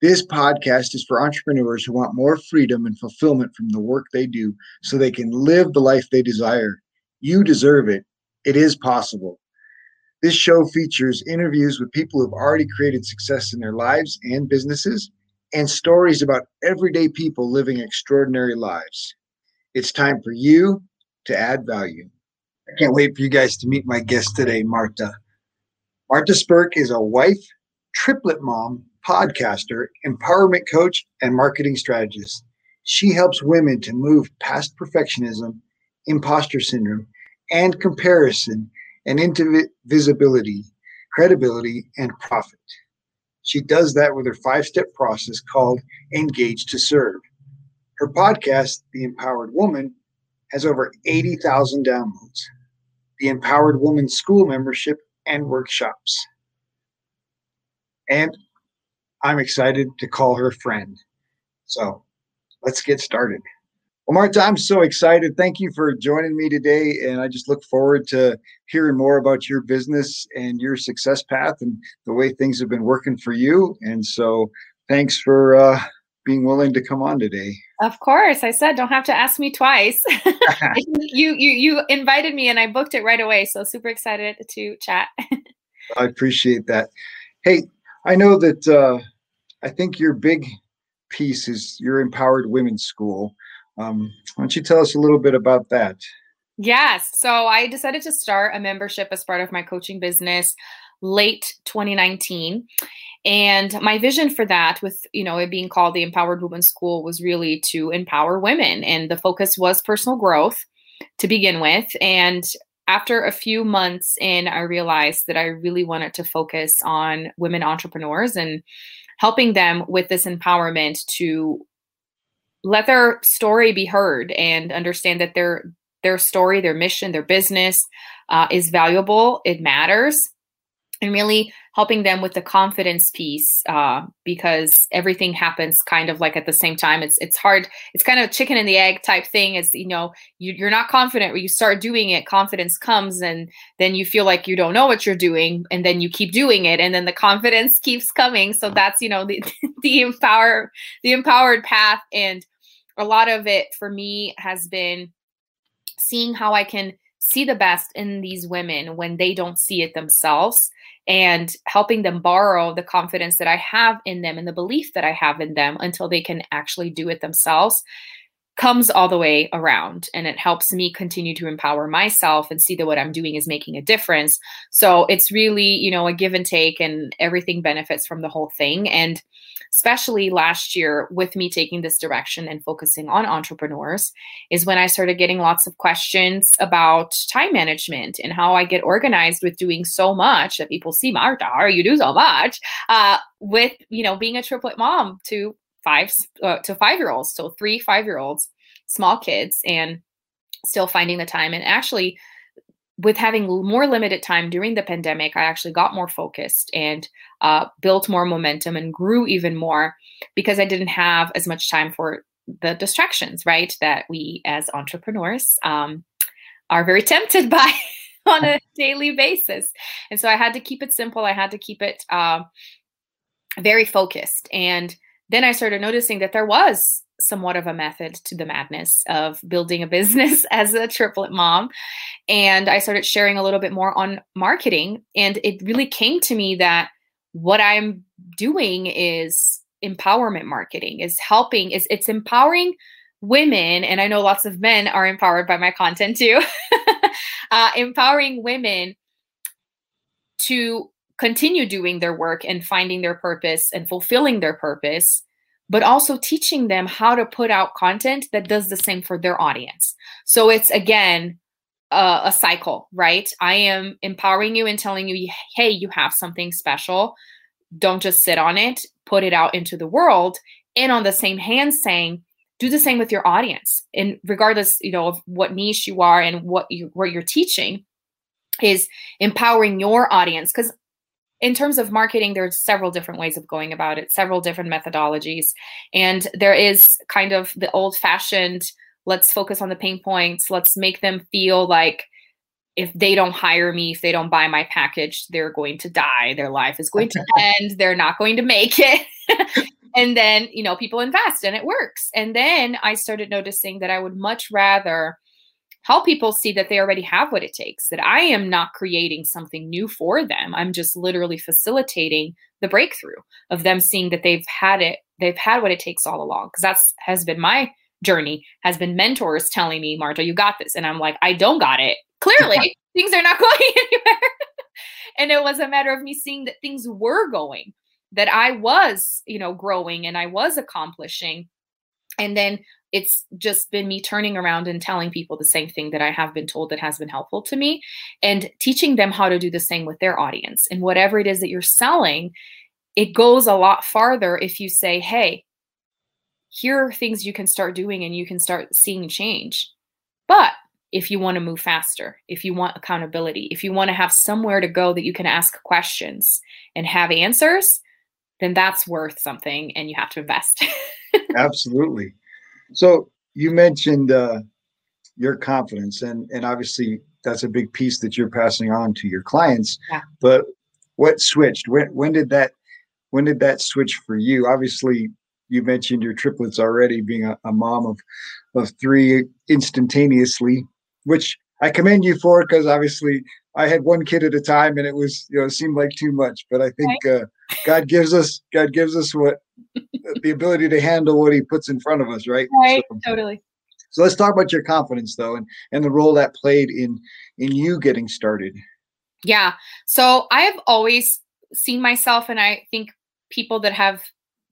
This podcast is for entrepreneurs who want more freedom and fulfillment from the work they do so they can live the life they desire. You deserve it. It is possible. This show features interviews with people who've already created success in their lives and businesses and stories about everyday people living extraordinary lives. It's time for you to add value. I can't wait for you guys to meet my guest today, Marta. Marta Spirk is a wife, triplet mom, podcaster, empowerment coach, and marketing strategist. She helps women to move past perfectionism, imposter syndrome, and comparison and into visibility, credibility, and profit. She does that with her five step process called Engage to Serve. Her podcast, The Empowered Woman, has over 80,000 downloads. The Empowered Woman School membership and workshops. And I'm excited to call her friend. So let's get started. Well, Marta, I'm so excited. Thank you for joining me today. And I just look forward to hearing more about your business and your success path and the way things have been working for you. And so thanks for uh, being willing to come on today. Of course. I said don't have to ask me twice. you you you invited me and I booked it right away. So super excited to chat. I appreciate that. Hey, I know that uh, I think your big piece is your Empowered Women's School. Um, why don't you tell us a little bit about that? Yes. So I decided to start a membership as part of my coaching business late 2019 and my vision for that with you know it being called the empowered women school was really to empower women and the focus was personal growth to begin with and after a few months in i realized that i really wanted to focus on women entrepreneurs and helping them with this empowerment to let their story be heard and understand that their their story, their mission, their business uh, is valuable. It matters, and really helping them with the confidence piece uh, because everything happens kind of like at the same time. It's it's hard. It's kind of chicken and the egg type thing. Is you know you, you're not confident when you start doing it. Confidence comes, and then you feel like you don't know what you're doing, and then you keep doing it, and then the confidence keeps coming. So that's you know the the empower the empowered path, and a lot of it for me has been seeing how I can see the best in these women when they don't see it themselves and helping them borrow the confidence that I have in them and the belief that I have in them until they can actually do it themselves comes all the way around and it helps me continue to empower myself and see that what I'm doing is making a difference. So it's really, you know, a give and take and everything benefits from the whole thing and especially last year with me taking this direction and focusing on entrepreneurs is when I started getting lots of questions about time management and how I get organized with doing so much that people see Marta, you do so much uh, with, you know, being a triplet mom to five uh, to five year olds, so three five year olds, small kids, and still finding the time. And actually, with having more limited time during the pandemic, I actually got more focused and uh, built more momentum and grew even more because I didn't have as much time for the distractions, right? That we as entrepreneurs um, are very tempted by on a daily basis. And so I had to keep it simple. I had to keep it uh, very focused. And then I started noticing that there was somewhat of a method to the madness of building a business as a triplet mom. And I started sharing a little bit more on marketing. And it really came to me that what I'm doing is empowerment marketing, is helping, is it's empowering women. And I know lots of men are empowered by my content too. uh, empowering women to continue doing their work and finding their purpose and fulfilling their purpose but also teaching them how to put out content that does the same for their audience. So it's again a cycle, right? I am empowering you and telling you, hey, you have something special. Don't just sit on it, put it out into the world. And on the same hand, saying, do the same with your audience and regardless you know of what niche you are and what you what you're teaching is empowering your audience because in terms of marketing there's several different ways of going about it several different methodologies. And there is kind of the old fashioned let's focus on the pain points let's make them feel like if they don't hire me if they don't buy my package they're going to die. Their life is going to end. They're not going to make it. And then you know people invest and it works. And then i started noticing that i would much rather help people see that they already have what it takes, that I am not creating something new for them. I'm just literally facilitating the breakthrough of them seeing that they've had it, they've had what it takes all along. Because that's has been my journey, has been mentors telling me, Marta, you got this. And I'm like, I don't got it. Clearly, things are not going anywhere. and it was a matter of me seeing that things were going, that I was, you know, growing and I was accomplishing. And then it's just been me turning around and telling people the same thing that I have been told that has been helpful to me and teaching them how to do the same with their audience. And whatever it is that you're selling, it goes a lot farther if you say, hey, here are things you can start doing and you can start seeing change. But if you want to move faster, if you want accountability, if you want to have somewhere to go that you can ask questions and have answers, then that's worth something and you have to invest. Absolutely. So you mentioned uh, your confidence, and and obviously that's a big piece that you're passing on to your clients. Yeah. But what switched? When when did that when did that switch for you? Obviously, you mentioned your triplets already, being a, a mom of of three instantaneously, which I commend you for because obviously I had one kid at a time and it was you know it seemed like too much. But I think uh, God gives us God gives us what the ability to handle what he puts in front of us, right? Right, so, totally. So let's talk about your confidence though and and the role that played in in you getting started. Yeah. So I've always seen myself and I think people that have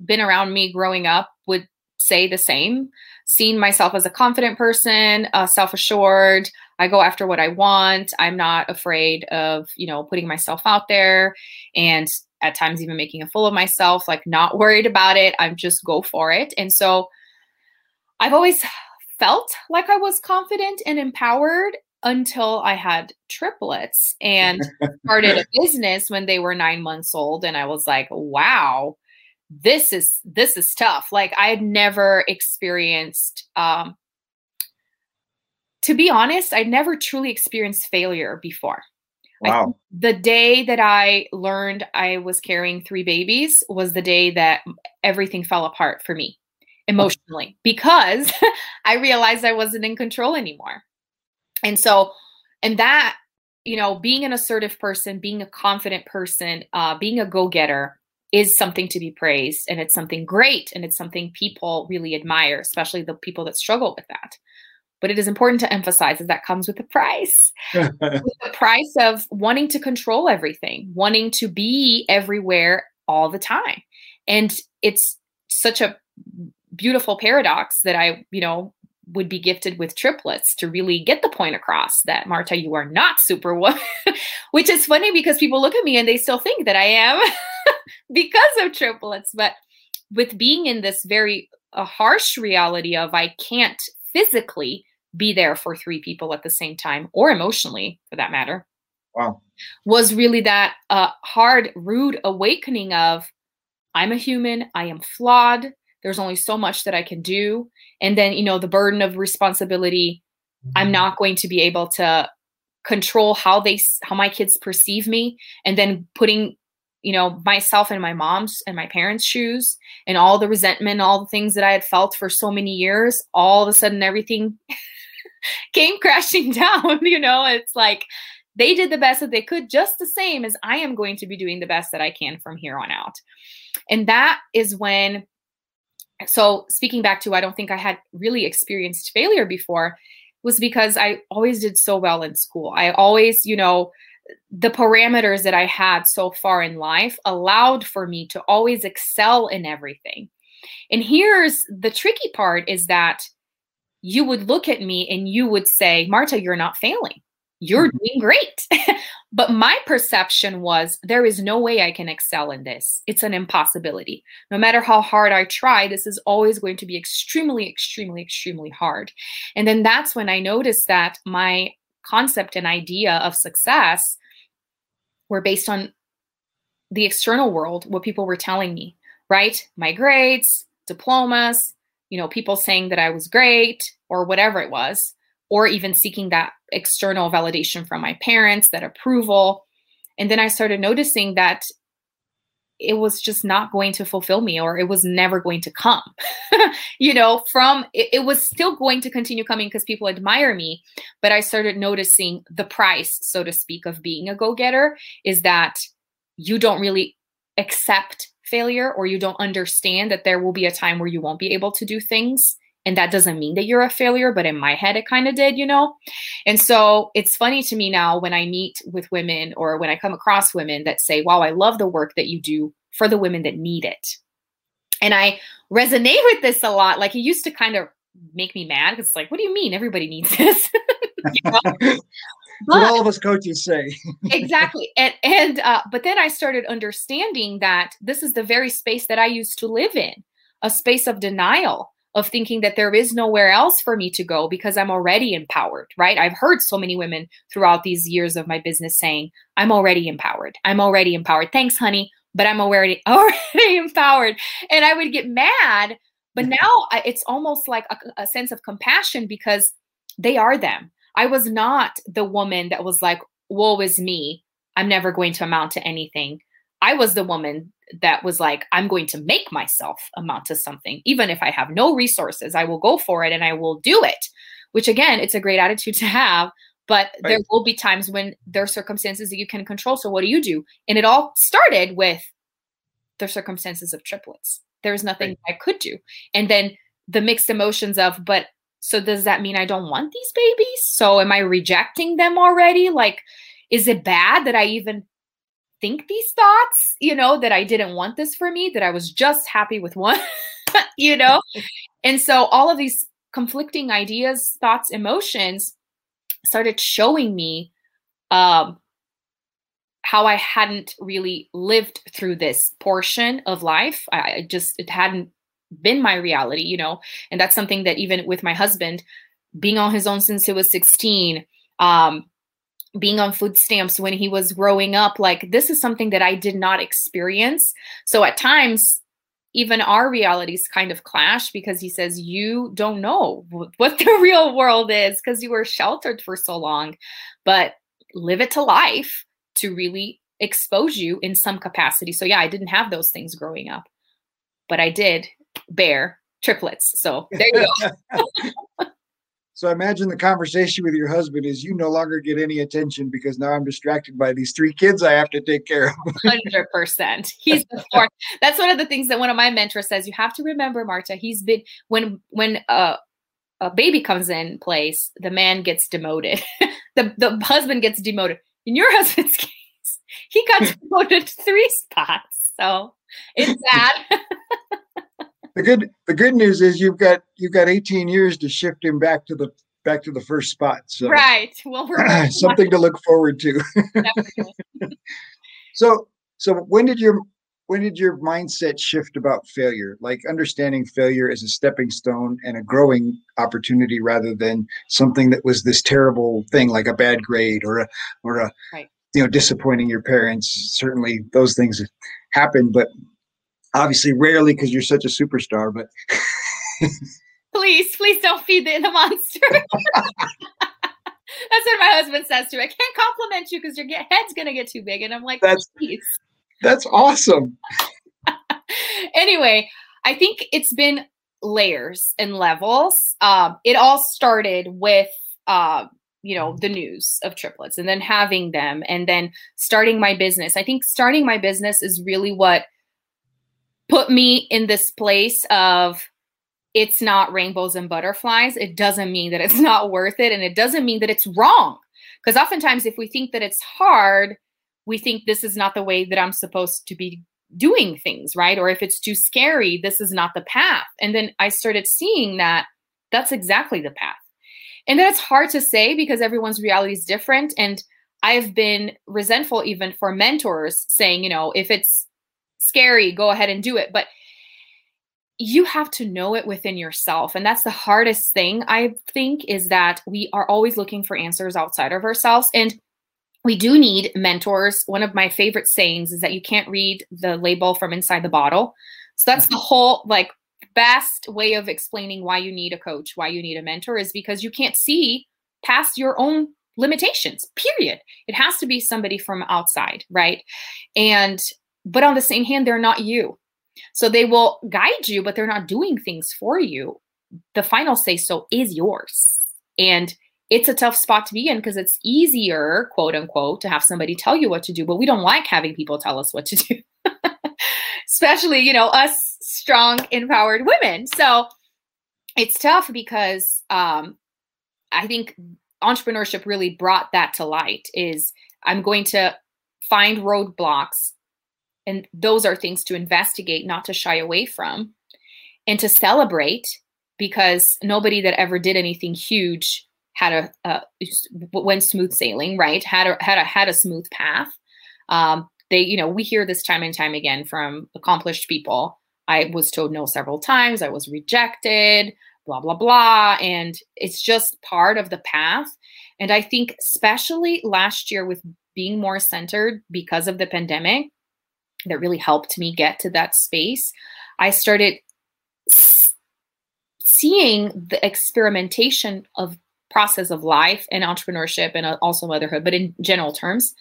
been around me growing up would say the same. Seen myself as a confident person, uh, self-assured. I go after what I want. I'm not afraid of, you know, putting myself out there and at times even making a fool of myself, like not worried about it. I'm just go for it. And so I've always felt like I was confident and empowered until I had triplets and started a business when they were nine months old. And I was like, wow, this is this is tough. Like I had never experienced um to be honest, I'd never truly experienced failure before. Wow. the day that I learned I was carrying three babies was the day that everything fell apart for me emotionally because I realized I wasn't in control anymore. And so, and that, you know, being an assertive person, being a confident person, uh, being a go getter is something to be praised and it's something great and it's something people really admire, especially the people that struggle with that. But it is important to emphasize that that comes with a price. with the price of wanting to control everything, wanting to be everywhere all the time. And it's such a beautiful paradox that I, you know, would be gifted with triplets to really get the point across that Marta, you are not superwoman, which is funny because people look at me and they still think that I am because of triplets. But with being in this very a harsh reality of I can't physically be there for three people at the same time or emotionally for that matter. Wow. Was really that uh, hard rude awakening of i'm a human i am flawed there's only so much that i can do and then you know the burden of responsibility i'm not going to be able to control how they how my kids perceive me and then putting you know myself and my mom's and my parents shoes and all the resentment all the things that i had felt for so many years all of a sudden everything came crashing down. You know, it's like they did the best that they could, just the same as I am going to be doing the best that I can from here on out. And that is when, so speaking back to, I don't think I had really experienced failure before, was because I always did so well in school. I always, you know, the parameters that I had so far in life allowed for me to always excel in everything. And here's the tricky part is that you would look at me and you would say, Marta, you're not failing. you're mm-hmm. doing great. but my perception was there is no way I can excel in this. It's an impossibility. No matter how hard I try, this is always going to be extremely, extremely, extremely hard. And then that's when I noticed that my concept and idea of success were based on the external world, what people were telling me, right? My grades, diplomas, you know, people saying that I was great or whatever it was or even seeking that external validation from my parents, that approval. And then I started noticing that it was just not going to fulfill me or it was never going to come. You know from it, it, was still going to continue coming because people admire me but i started noticing the price so to speak of being a go-getter is that you don't really accept failure or you don't understand that there will be a time where you won't be able to do things and that doesn't mean that you're a failure, but in my head, it kind of did, you know? And so it's funny to me now when I meet with women or when I come across women that say, wow, I love the work that you do for the women that need it. And I resonate with this a lot. Like it used to kind of make me mad because it's like, what do you mean everybody needs this? but, what all of us coaches say. exactly. And and uh, but then I started understanding that this is the very space that I used to live in, a space of denial of thinking that there is nowhere else for me to go because I'm already empowered, right? I've heard so many women throughout these years of my business saying, I'm already empowered. I'm already empowered. Thanks, honey, but I'm already already empowered. And I would get mad, but mm-hmm. now it's almost like a, a sense of compassion because they are them. I was not the woman that was like, woe is me. I'm never going to amount to anything. I was the woman that was like, I'm going to make myself amount to something. Even if I have no resources, I will go for it and I will do it. Which again, it's a great attitude to have. But right. there will be times when there are circumstances that you can control. So what do you do? And it all started with the circumstances of triplets. There's nothing right. I could do. And then the mixed emotions of, but so does that mean I don't want these babies? So am I rejecting them already? Like, is it bad that I even think these thoughts, you know, that I didn't want this for me, that I was just happy with one, you know? and so all of these conflicting ideas, thoughts, emotions started showing me um, how I hadn't really lived through this portion of life. I just, it hadn't been my reality, you know? And that's something that even with my husband, being on his own since he was 16, um, being on food stamps when he was growing up like this is something that i did not experience. So at times even our realities kind of clash because he says you don't know what the real world is because you were sheltered for so long. But live it to life to really expose you in some capacity. So yeah i didn't have those things growing up but i did bear triplets. So there you go So I imagine the conversation with your husband is you no longer get any attention because now I'm distracted by these three kids I have to take care of. Hundred percent. He's the fourth. That's one of the things that one of my mentors says. You have to remember, Marta. He's been when when uh, a baby comes in place, the man gets demoted. the the husband gets demoted. In your husband's case, he got demoted three spots. So it's sad the good the good news is you've got you've got 18 years to shift him back to the back to the first spot. So right. Well, we're something to look forward to. so so when did your when did your mindset shift about failure? Like understanding failure as a stepping stone and a growing opportunity rather than something that was this terrible thing like a bad grade or a or a right. you know disappointing your parents. Certainly those things happen, but obviously rarely because you're such a superstar, but please, please don't feed the, the monster. That's what my husband says to me. I can't compliment you because your head's gonna get too big, and I'm like, that's please. That's awesome. anyway, I think it's been layers and levels. Um, it all started with uh, you know the news of triplets, and then having them, and then starting my business. I think starting my business is really what put me in this place of it's not rainbows and butterflies, it doesn't mean that it's not worth it. And it doesn't mean that it's wrong. Because oftentimes, if we think that it's hard, we think this is not the way that I'm supposed to be doing things, right? Or if it's too scary, this is not the path. And then I started seeing that that's exactly the path. and that's hard to say because everyone's reality is different and i've been resentful even for mentors saying you know if it's scary go ahead and do it. But you have to know it within yourself. And that's the hardest thing i think is that we are always looking for answers outside of ourselves. And we do need mentors. One of my favorite sayings is that you can't read the label from inside the bottle. So that's the whole like best way of explaining why you need a coach why you need a mentor is because you can't see past your own limitations period. It has to be somebody from outside right? And but on the same hand they're not you so they will guide you, but they're not doing things for you. The final say so is yours. And it's a tough spot to be in because it's easier, quote unquote, to have somebody tell you what to do, but we don't like having people tell us what to do. Especially, you know, us strong, empowered women. So it's tough because um, I think entrepreneurship really brought that to light is I'm going to find roadblocks and those are things to investigate, not to shy away from, and to celebrate because nobody that ever did anything huge had a went smooth sailing, right? Had a had a had a smooth path. Um, they, you know, we hear this time and time again from accomplished people. I was told no several times. I was rejected. Blah blah blah, and it's just part of the path. And I think, especially last year, with being more centered because of the pandemic, that really helped me get to that space. I started seeing the experimentation of process of life and entrepreneurship and uh, also motherhood, but in general terms,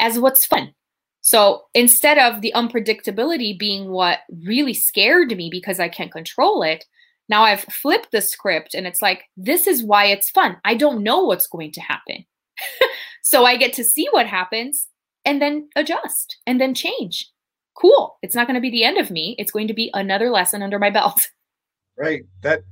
as what's fun. So instead of the unpredictability being what really scared me because I can't control it, now I've flipped the script and it's like, this is why it's fun. I don't know what's going to happen. so I get to see what happens and then adjust and then change cool. It's not going to be the end of me. It's going to be another lesson under my belt. Right. That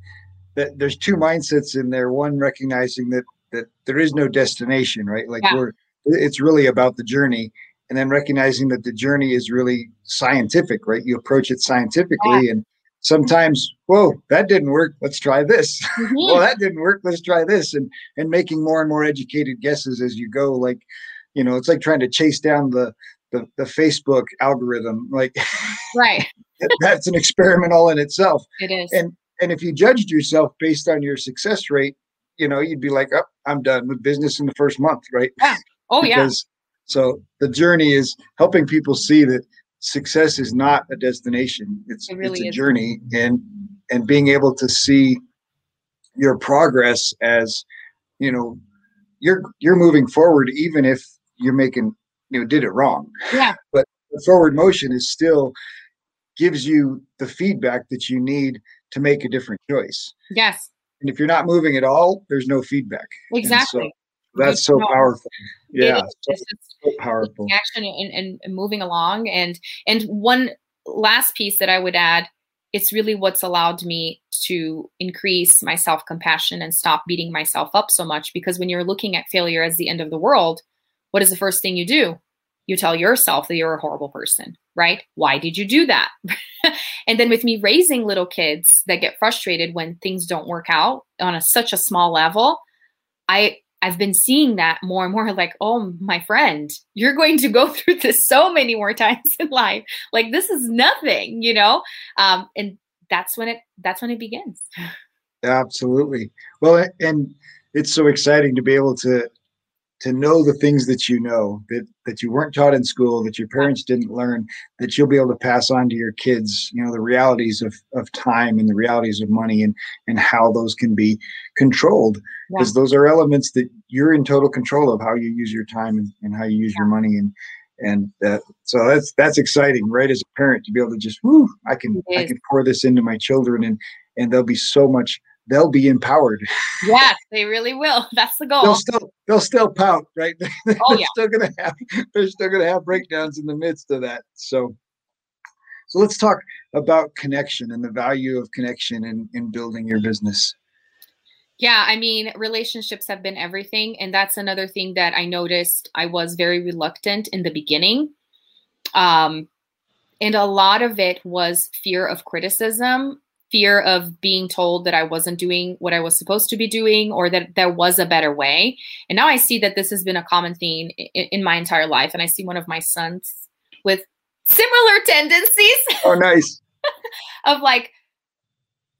that there's two mindsets in there. One recognizing that that there is no destination, right? Like yeah. we're it's really about the journey and then recognizing that the journey is really scientific, right? You approach it scientifically yeah. and sometimes, whoa, that didn't work. Let's try this. Mm-hmm. well, that didn't work. Let's try this. And and making more and more educated guesses as you go. Like, you know, it's like trying to chase down the the, the Facebook algorithm. Like, right. that's an experiment all in itself. It is. And and if you judged yourself based on your success rate, you know, you'd be like, oh, I'm done with business in the first month, right? Yeah. Oh because, yeah. So the journey is helping people see that success is not a destination. It's it really it's a is. journey and and being able to see your progress as, you know, you're you're moving forward even if you're making you know did it wrong. Yeah. But the forward motion is still gives you the feedback that you need to make a different choice. Yes. And if you're not moving at all, there's no feedback. Exactly. So that's so powerful. Yeah, so, so, powerful. Action and, and moving along, and and one last piece that I would add it's really what's allowed me to increase my self compassion and stop beating myself up so much. Because when you're looking at failure as the end of the world, what is the first thing you do? You tell yourself that you're a horrible person, right? Why did you do that? and then with me raising little kids that get frustrated when things don't work out on a, such a small level, I I've been seeing that more and more like, oh, my friend, you're going to go through this so many more times in life. Like this is nothing, you know? Um, and that's when it that's when it begins. Absolutely. Well, and it's so exciting to be able to to know the things that you know that that you weren't taught in school that your parents didn't learn that you'll be able to pass on to your kids you know the realities of of time and the realities of money and and how those can be controlled because yeah. those are elements that you're in total control of how you use your time and, and how you use yeah. your money and and uh, so that's that's exciting right as a parent to be able to just whoo i can i can pour this into my children and and they'll be so much they'll be empowered. Yes, they really will. That's the goal. They'll still they'll still pout, right? they're oh, yeah. still gonna have they're still gonna have breakdowns in the midst of that. So so let's talk about connection and the value of connection in, in building your business. Yeah, I mean, relationships have been everything. And that's another thing that I noticed I was very reluctant in the beginning. Um, and a lot of it was fear of criticism fear of being told that I wasn't doing what I was supposed to be doing or that there was a better way. And now I see that this has been a common theme in, in my entire life. And I see one of my sons with similar tendencies. Oh, nice. of like,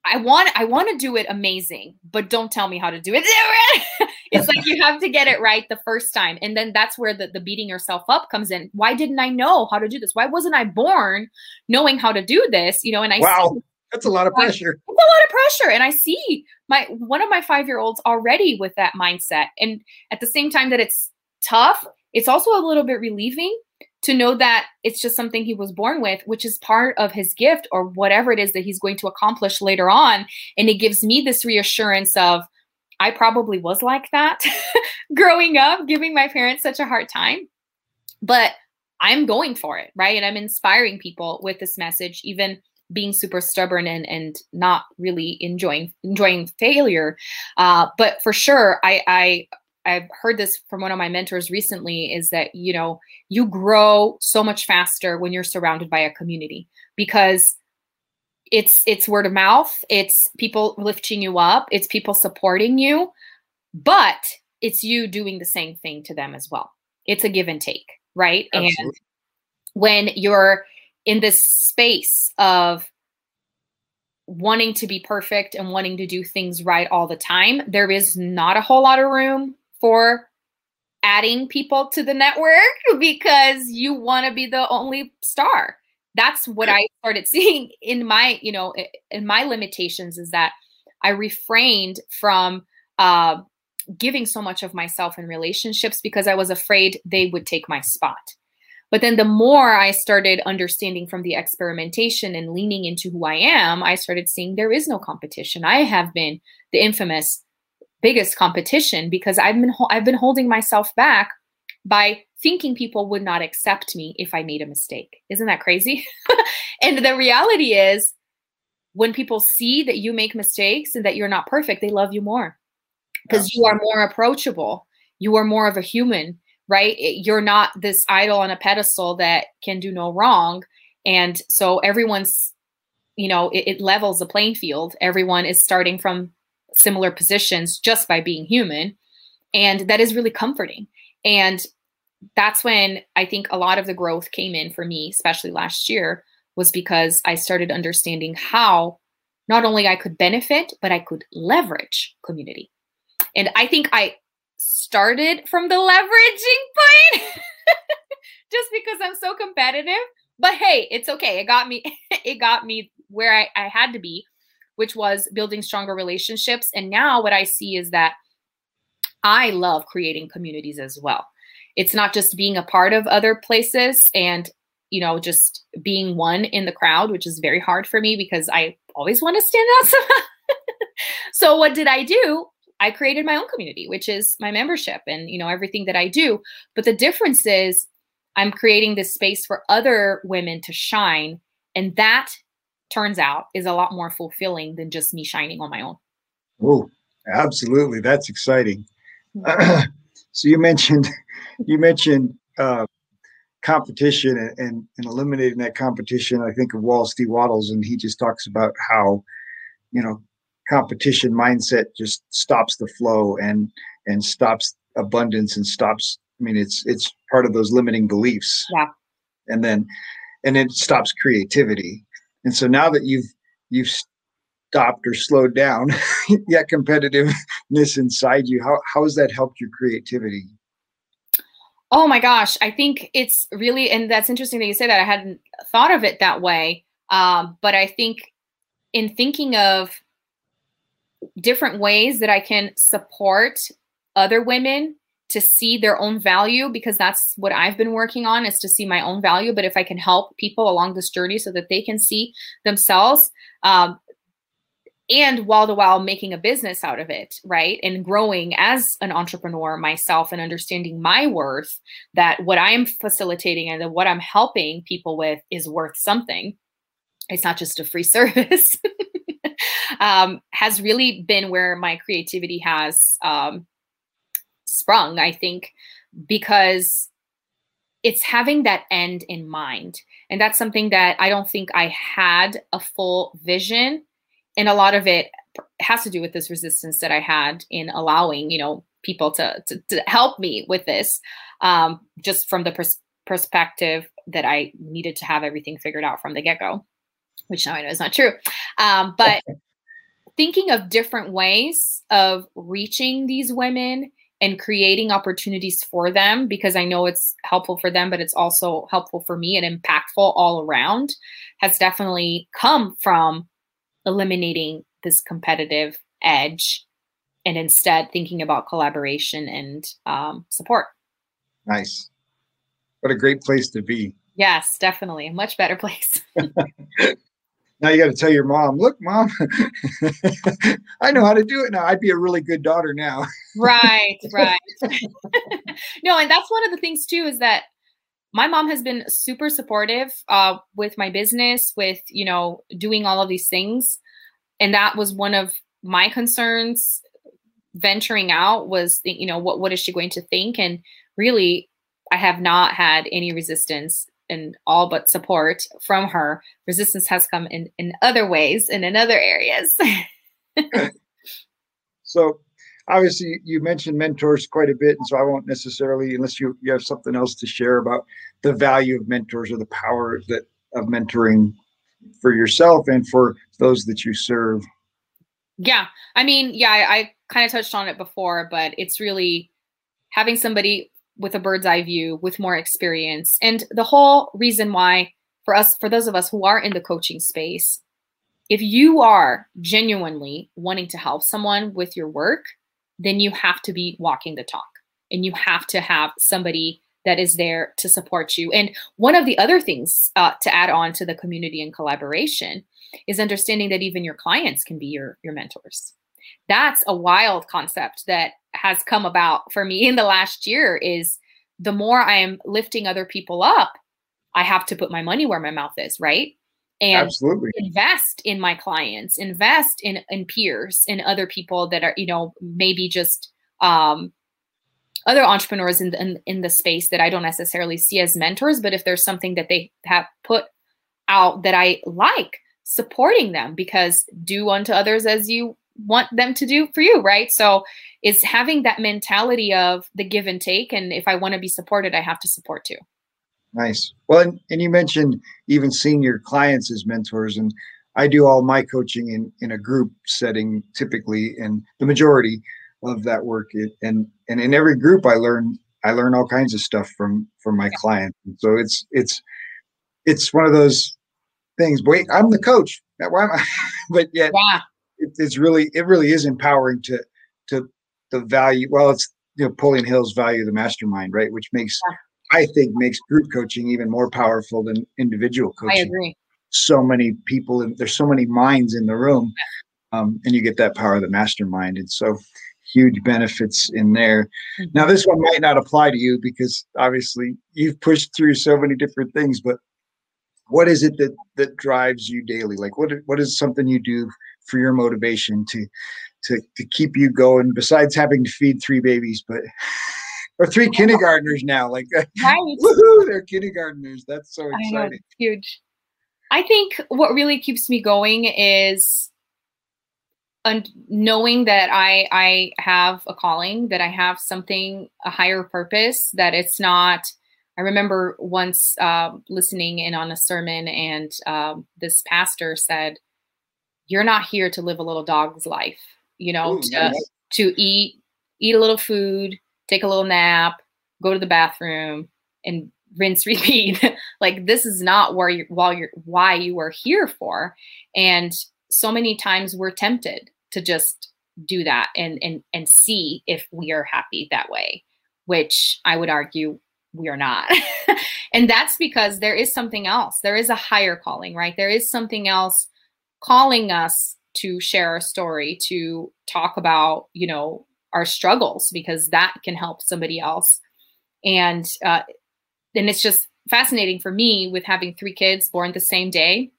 I want I want to do it amazing, but don't tell me how to do it. it's like you have to get it right the first time. And then that's where the, the beating yourself up comes in. Why didn't I know how to do this? Why wasn't I born knowing how to do this? You know, and I Wow. See, that's a lot of pressure. It's a lot of pressure. And I see my one of my five year olds already with that mindset. And at the same time that it's tough, it's also a little bit relieving to know that it's just something he was born with, which is part of his gift or whatever it is that he's going to accomplish later on. And it gives me this reassurance of, I probably was like that growing up, giving my parents such a hard time. But I'm going for it, right? And I'm inspiring people with this message, even being super stubborn and and not really enjoying enjoying failure. Uh, but for sure, I I I've heard this from one of my mentors recently is that you know you grow so much faster when you're surrounded by a community because it's it's word of mouth it's people lifting you up it's people supporting you but it's you doing the same thing to them as well it's a give and take right Absolutely. and when you're in this space of wanting to be perfect and wanting to do things right all the time there is not a whole lot of room for adding people to the network because you want to be the only star. That's what I started seeing in my, you know, in my limitations is that I refrained from uh, giving so much of myself in relationships because I was afraid they would take my spot. But then the more I started understanding from the experimentation and leaning into who I am, I started seeing there is no competition. I have been the infamous biggest competition because I've been I've been holding myself back by thinking people would not accept me if I made a mistake. Isn't that crazy? and the reality is when people see that you make mistakes and that you're not perfect, they love you more because you are more approachable. You are more of a human, right? You're not this idol on a pedestal that can do no wrong. And so everyone's, you know, it, it levels the playing field. Everyone is starting from similar positions just by being human. And that is really comforting. And that's when I think a lot of the growth came in for me, especially last year, was because I started understanding how not only I could benefit, but I could leverage community. And I think I started from the leveraging point just because I'm so competitive. But hey, it's okay. It got me it got me where I, I had to be which was building stronger relationships. And now what I see is that I love creating communities as well. It's not just being a part of other places and, you know, just being one in the crowd, which is very hard for me because I always want to stand out. so what did I do? I created my own community, which is my membership and, you know, everything that I do. But the difference is I'm creating this space for other women to shine. And that turns out is a lot more fulfilling than just me shining on my own. Oh, absolutely. That's exciting. So you mentioned you mentioned uh, competition and, and, eliminating that competition. I think of Wallace D. Wattles, and he just talks about how you know competition mindset just stops the flow and and stops abundance and stops. I mean, it's it's part of those limiting beliefs. Yeah. And then and it stops creativity and so now that you've you've stopped or slowed down that competitiveness inside you, how how has that helped your creativity? Oh my gosh, I think it's really, and that's interesting that you say that. I hadn't thought of it that way, um, but I think in thinking of different ways that I can support other women to see their own value because that's what I've been working on is to see my own value. But if I can help people along this journey so that they can see themselves, um, and while the while making a business out of it, right? And growing as an entrepreneur myself and understanding my worth that what I'm facilitating and that what I'm helping people with is worth something. It's not just a free service. Um, has really been where my creativity has um, sprung, I think, because it's having that end in mind. And that's something that I don't think I had a full vision and a lot of it has to do with this resistance that I had in allowing, you know, people to to, to help me with this, um, just from the pers- perspective that I needed to have everything figured out from the get go, which now I know is not true. Um, but thinking of different ways of reaching these women and creating opportunities for them because I know it's helpful for them, but it's also helpful for me and impactful all around has definitely come from eliminating this competitive edge and instead thinking about collaboration and um, support. Nice. What a great place to be. Yes, definitely. A much better place. now you got to tell your mom, look, mom, I know how to do it now. I'd be a really good daughter now. right, right. no, and that's one of the things too is that my mom has been super supportive uh, with my business, with you know doing all of these things, and that was one of my concerns. Venturing out was, you know, what what is she going to think? And really, I have not had any resistance and all but support from her. Resistance has come in in other ways and in other areas. so obviously you mentioned mentors quite a bit and so i won't necessarily unless you, you have something else to share about the value of mentors or the power that of mentoring for yourself and for those that you serve yeah i mean yeah i, I kind of touched on it before but it's really having somebody with a bird's eye view with more experience. And the whole reason why for us for those of us who are in the coaching space if you are genuinely wanting to help someone with your work then you have to be walking the talk. And you have to have somebody that is there to support you. And one of the other things uh, to add on to the community and collaboration is understanding that even your clients can be your your mentors that's a wild concept that has come about for me in the last year is the more I am lifting other people up, I have to put my money where my mouth is, right? And Absolutely. invest in my clients, invest in in peers, in other people that are, you know, maybe just um, other entrepreneurs in the, in, in the space that I don't necessarily see as mentors, but if there's something that they have put out that I like, supporting them because do unto others as you want them to do for you, right? So it's having that mentality of the give and take. And if I want to be supported, I have to support too. Nice. Well, and, and you mentioned even seeing your clients as mentors. And I do all my coaching in, in a group setting typically, and the majority of that work. It, and and in every group, I learn I learn all kinds of stuff from from my clients. so it's it's it's one of those things. Wait, I'm the coach. Why am I? but yet, yeah it's really it really is empowering to to the value. Well, it's you know Napoleon Hill's value the mastermind, right? Which makes yeah. I think makes group coaching even more powerful than individual coaching. I agree. So many people and there's so many minds in the room, um, and you get that power of the mastermind, and so huge benefits in there. Mm-hmm. Now, this one might not apply to you because obviously you've pushed through so many different things, but what is it that that drives you daily? Like what what is something you do for your motivation to to to keep you going besides having to feed three babies but or three kindergartners now like right. woohoo they're kindergartners. That's so exciting. know, huge. I think what really keeps me going is and knowing that i i have a calling that i have something a higher purpose that it's not i remember once uh, listening in on a sermon and um, this pastor said you're not here to live a little dog's life, you know, Ooh, to, to eat, eat a little food, take a little nap, go to the bathroom and rinse repeat. like this is not where you while you're why you are here for. And so many times we're tempted to just do that and and and see if we are happy that way, which I would argue we are not. and that's because there is something else. There is a higher calling, right? There is something else calling us to share our story, to talk about, you know, our struggles because that can help somebody else. And uh, and it's just fascinating for me with having three kids born the same day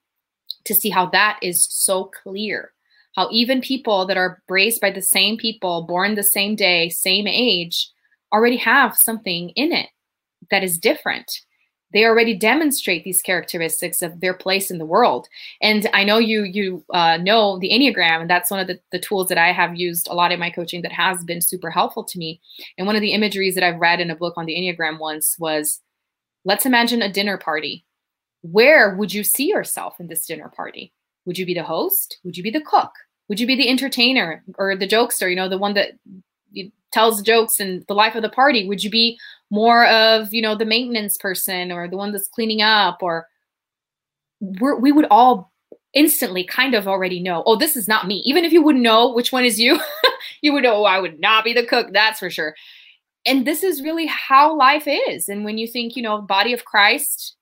to see how that is so clear. How even people that are raised by the same people, born the same day, same age, already have something in it that is different they already demonstrate these characteristics of their place in the world. And i know you you uh, know the enneagram and that's one of the, the tools that i have used a lot in my coaching that has been super helpful to me. And one of the imageries that i've read in a book on the enneagram once was let's imagine a dinner party. Where would you see yourself in this dinner party? Would you be the host? Would you be the cook? Would you be the entertainer or the jokester you know the one that tells jokes and the life of the party would you be more of you know the maintenance person or the one that's cleaning up or we would all instantly kind of already know oh this is not me. Even if you wouldn't know which one is you you would know oh, i would not be the cook that's for sure. And this is really how life is. And when you think you know body of christ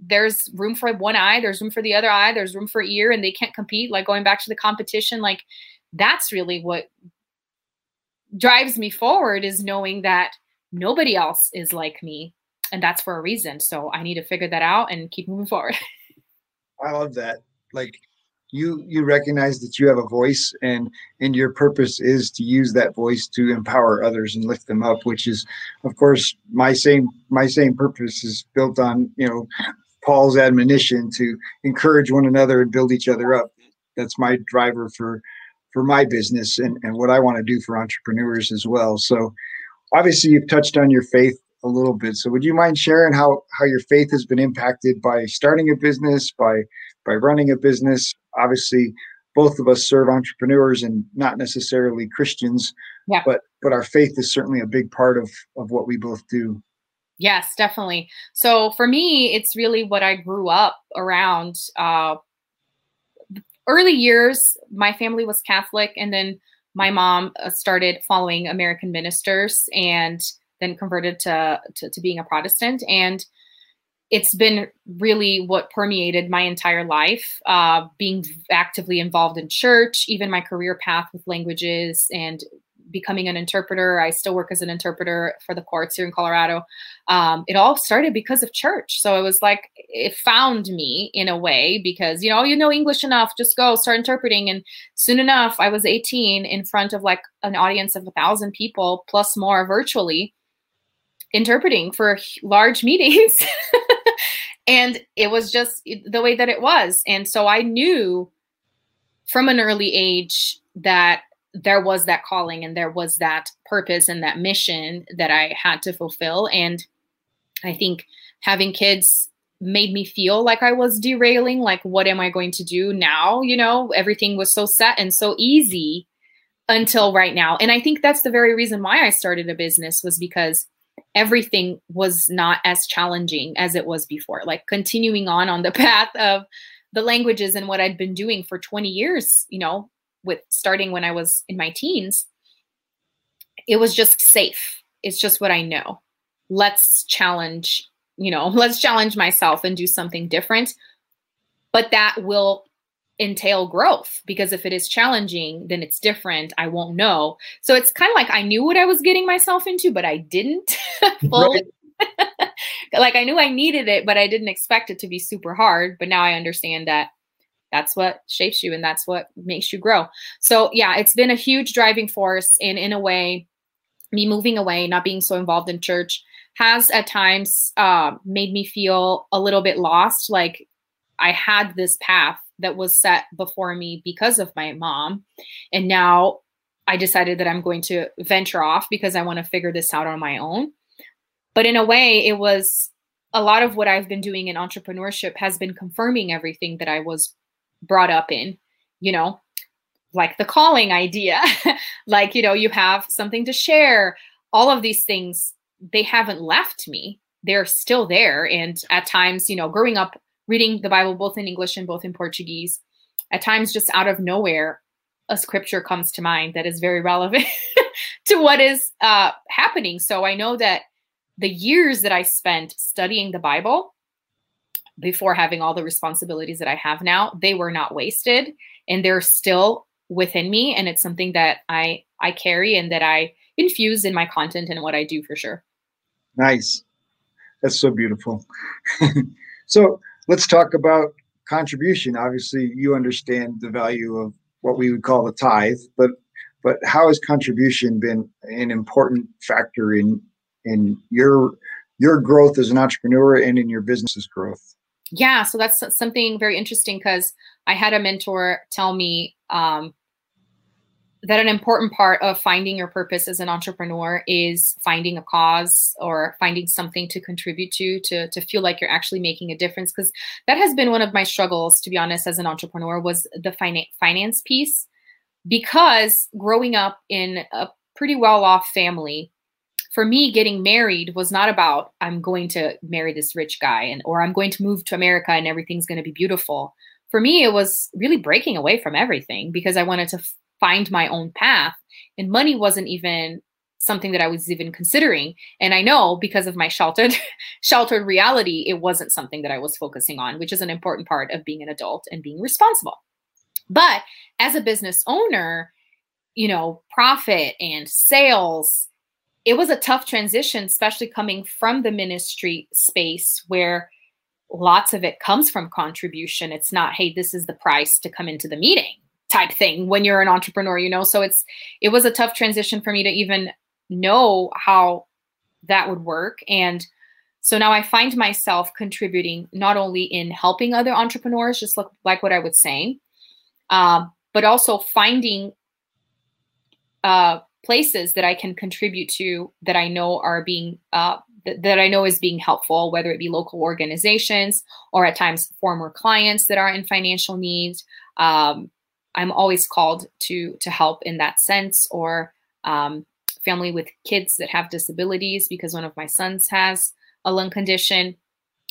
there's room for one eye there's room for the other eye there's room for ear and they can't compete like going back to the competition like that's really what drives me forward is knowing that nobody else is like me and that's for a reason. So i need to figure that out and keep moving forward. I love that. Like you you recognize that you have a voice and and your purpose is to use that voice to empower others and lift them up which is of course my same my same purpose is built on you know paul's admonition to encourage one another and build each other up. That's my driver for for my business and, and what I want to do for entrepreneurs as well. So obviously you've touched on your faith a little bit. So would you mind sharing how how your faith has been impacted by starting a business, by by running a business? Obviously, both of us serve entrepreneurs and not necessarily Christians. Yeah. But but our faith is certainly a big part of of what we both do. Yes, definitely. So for me, it's really what I grew up around. Uh, early years, my family was Catholic, and then my mom uh, started following American ministers and then converted to, to, to being a Protestant. And it's been really what permeated my entire life, uh, being actively involved in church, even my career path with languages and becoming an interpreter. I still work as an interpreter for the courts here in Colorado. Um, it all started because of church. So it was like it found me in a way because you know you know English enough, just go start interpreting. And soon enough, I was 18 in front of like an audience of a thousand people plus more virtually interpreting for large meetings. and it was just the way that it was. And so I knew from an early age that there was that calling and there was that purpose and that mission that I had to fulfill. And I think having kids made me feel like I was derailing. Like, what am I going to do now? You know, everything was so set and so easy until right now. And I think that's the very reason why I started a business was because everything was not as challenging as it was before. Like, continuing on on the path of the languages and what I'd been doing for 20 years, you know, with starting when I was in my teens, it was just safe. It's just what I know. Let's challenge, you know, let's challenge myself and do something different. But that will entail growth because if it is challenging, then it's different. I won't know. So it's kind of like I knew what I was getting myself into, but I didn't fully. like I knew I needed it, but I didn't expect it to be super hard. But now I understand that that's what shapes you and that's what makes you grow. So yeah, it's been a huge driving force and in a way, me moving away, not being so involved in church has at times uh, made me feel a little bit lost. Like I had this path that was set before me because of my mom. And now I decided that I'm going to venture off because I want to figure this out on my own. But in a way, it was a lot of what I've been doing in entrepreneurship has been confirming everything that I was brought up in, you know, like the calling idea, like, you know, you have something to share. All of these things, they haven't left me. They're still there. And at times, you know, growing up reading the Bible both in English and both in Portuguese, at times just out of nowhere, a scripture comes to mind that is very relevant to what is uh, happening. So I know that the years that I spent studying the Bible before having all the responsibilities that I have now, they were not wasted and they're still within me and it's something that I I carry and that I infuse in my content and what I do for sure. Nice. That's so beautiful. so, let's talk about contribution. Obviously, you understand the value of what we would call the tithe, but but how has contribution been an important factor in in your your growth as an entrepreneur and in your business's growth? Yeah, so that's something very interesting because I had a mentor tell me um, that an important part of finding your purpose as an entrepreneur is finding a cause or finding something to contribute to to to feel like you're actually making a difference because that has been one of my struggles to be honest as an entrepreneur was the finance finance piece. Because growing up in a pretty well off family for me getting married was not about i'm going to marry this rich guy and or i'm going to move to america and everything's going to be beautiful for me it was really breaking away from everything because i wanted to find my own path. And money wasn't even something that I was even considering. And I know because of my sheltered sheltered reality, it wasn't something that I was focusing on, which is an important part of being an adult and being responsible. But as a business owner, you know, profit and sales, it was a tough transition, especially coming from the ministry space where lots of it comes from contribution. It's not, hey, this is the price to come into the meeting type thing when you're an entrepreneur, you know? So it's, it was a tough transition for me to even know how that would work. And so now I find myself contributing not only in helping other entrepreneurs, just look like what I was saying, um, but also finding uh, places that I can contribute to that I know are being uh, th- that I know is being helpful, whether it be local organizations or at times former clients that are in financial needs. Um, I'm always called to to help in that sense, or um, family with kids that have disabilities because one of my sons has a lung condition.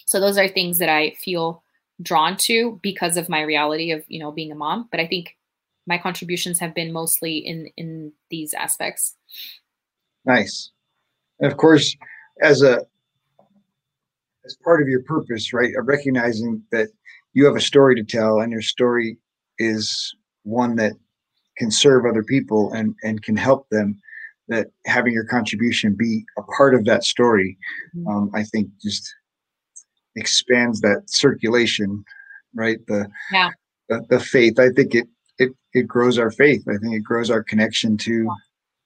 So those are things that I feel drawn to because of my reality of you know being a mom. But I think my contributions have been mostly in in these aspects. Nice, and of course, as a as part of your purpose, right? of Recognizing that you have a story to tell, and your story is one that can serve other people and and can help them that having your contribution be a part of that story mm-hmm. um, i think just expands that circulation right the, yeah. the the faith i think it it grows our faith i think it grows our connection to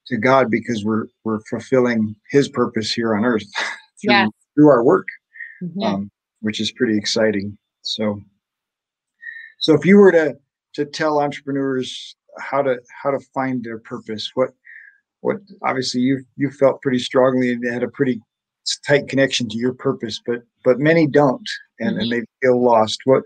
to god because we're we're fulfilling his purpose here on earth through, yeah. through our work mm-hmm. um, which is pretty exciting so so if you were to to tell entrepreneurs how to how to find their purpose what what obviously you you felt pretty strongly and had a pretty tight connection to your purpose but but many don't and, mm-hmm. and they feel lost what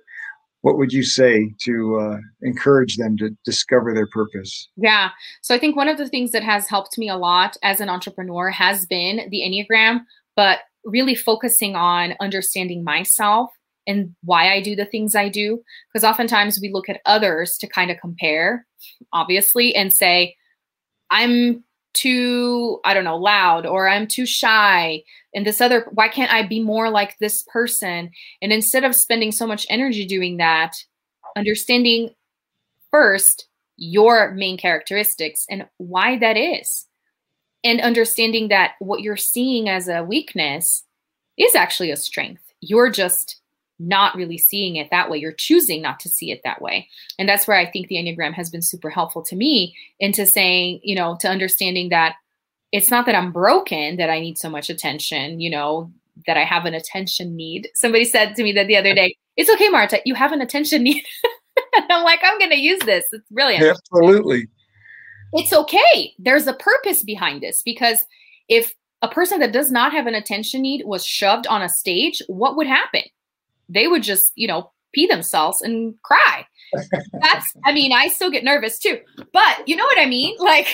what would you say to uh, encourage them to discover their purpose yeah so i think one of the things that has helped me a lot as an entrepreneur has been the enneagram but really focusing on understanding myself and why I do the things I do. Because oftentimes we look at others to kind of compare, obviously, and say, I'm too, I don't know, loud or I'm too shy. And this other, why can't I be more like this person? And instead of spending so much energy doing that, understanding first your main characteristics and why that is. And understanding that what you're seeing as a weakness is actually a strength. You're just not really seeing it that way. You're choosing not to see it that way. And that's where I think the Enneagram has been super helpful to me into saying, you know, to understanding that it's not that I'm broken, that I need so much attention, you know, that I have an attention need. Somebody said to me that the other day, it's okay, Marta, you have an attention need. and I'm like, I'm going to use this. It's brilliant. Absolutely. It's okay. There's a purpose behind this because if a person that does not have an attention need was shoved on a stage, what would happen? They would just, you know, pee themselves and cry. That's, I mean, I still get nervous too, but you know what I mean? Like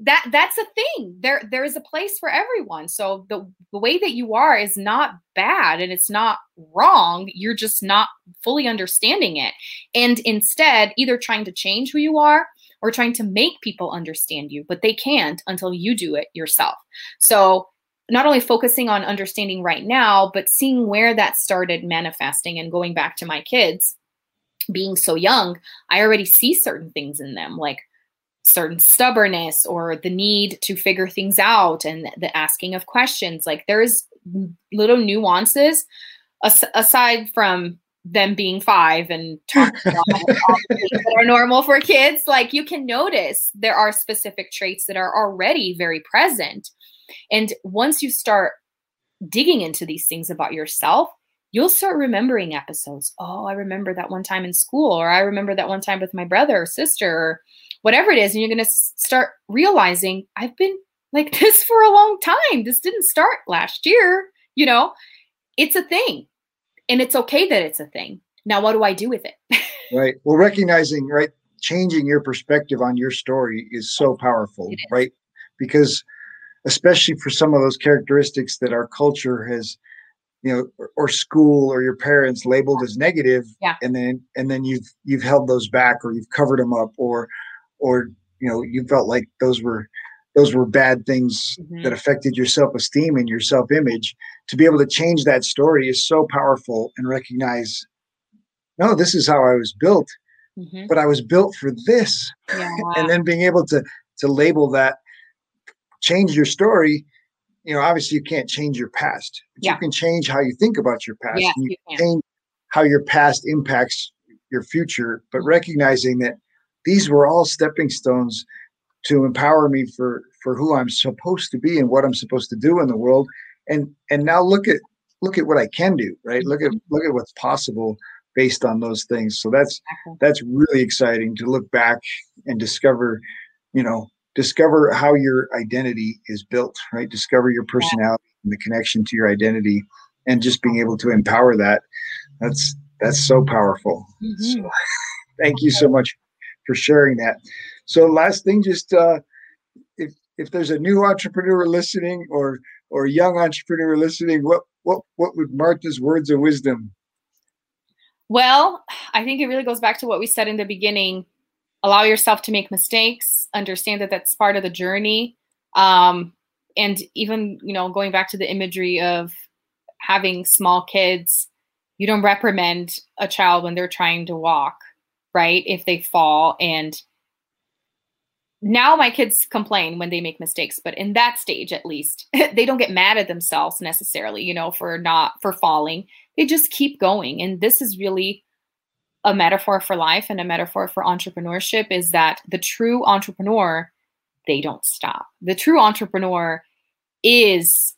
that, that's a thing. There, there is a place for everyone. So the, the way that you are is not bad and it's not wrong. You're just not fully understanding it. And instead, either trying to change who you are or trying to make people understand you, but they can't until you do it yourself. So not only focusing on understanding right now, but seeing where that started manifesting and going back to my kids being so young, I already see certain things in them, like certain stubbornness or the need to figure things out and the asking of questions. Like there's little nuances as- aside from them being five and talking about that are normal for kids. Like you can notice there are specific traits that are already very present and once you start digging into these things about yourself, you'll start remembering episodes. Oh, I remember that one time in school, or I remember that one time with my brother or sister, or whatever it is. And you're going to start realizing I've been like this for a long time. This didn't start last year. You know, it's a thing. And it's okay that it's a thing. Now, what do I do with it? right. Well, recognizing, right, changing your perspective on your story is so powerful, is. right? Because especially for some of those characteristics that our culture has you know or, or, school or your parents labeled as negative yeah. and then and then you've you've held those back or you've covered them up or or you know you felt like those were those were bad things mm-hmm. that affected your self-esteem and your self-image to be able to change that story is so powerful and recognize no this is how i was built mm-hmm. but i was built for this yeah. and then being able to to label that change your story you know obviously you can't change your past but yeah. you can change how you think about your past yeah, you, you can change how your past impacts your future but mm-hmm. recognizing that these were all stepping stones to empower me for for who I'm supposed to be and what I'm supposed to do in the world and and now look at look at what I can do right look at mm-hmm. look at what's possible based on those things so that's that's really exciting to look back and discover you know discover how your identity is built, right? Discover your personality and the connection to your identity and just being able to empower that. That's that's so powerful. Mm-hmm. So, thank you so much for sharing that. So last thing, just uh, if if there's a new entrepreneur listening or or a young entrepreneur listening, what what what would Marta's words of wisdom? Well, I think it really goes back to what we said in the beginning allow yourself to make mistakes understand that that's part of the journey. Um, and even you know going back to the imagery of having small kids you don't reprimand a child when they're trying to walk right if they fall. And now my kids complain when they make mistakes but in that stage at least they don't get mad at themselves necessarily you know for not for falling. They just keep going. And this is really a metaphor for life and a metaphor for entrepreneurship is that the true entrepreneur they don't stop. The true entrepreneur is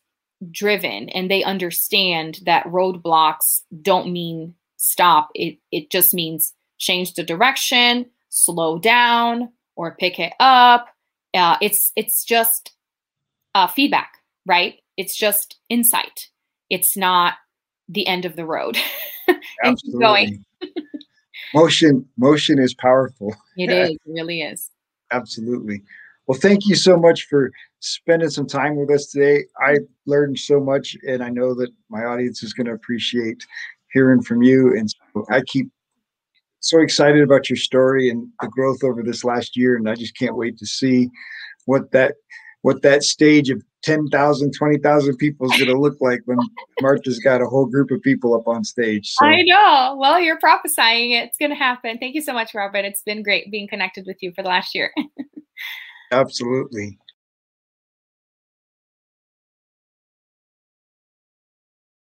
driven and they understand that roadblocks don't mean stop. It it just means change the direction slow down or pick it up. Uh, it's it's just uh, feedback right? It's just insight. It's not the end of the road. And keep going motion motion is powerful. It is it really is. Absolutely. Well thank you so much for spending some time with us today. I learned so much and i know that my audience is going to appreciate hearing from you and so i keep so excited about your story and the growth over this last year and i just can't wait to see what that what that stage of 10,000, 20,000 people is going to look like when Marta's got a whole group of people up on stage. So. I know. Well, you're prophesying it's going to happen. Thank you so much, Robert. It's been great being connected with you for the last year. Absolutely.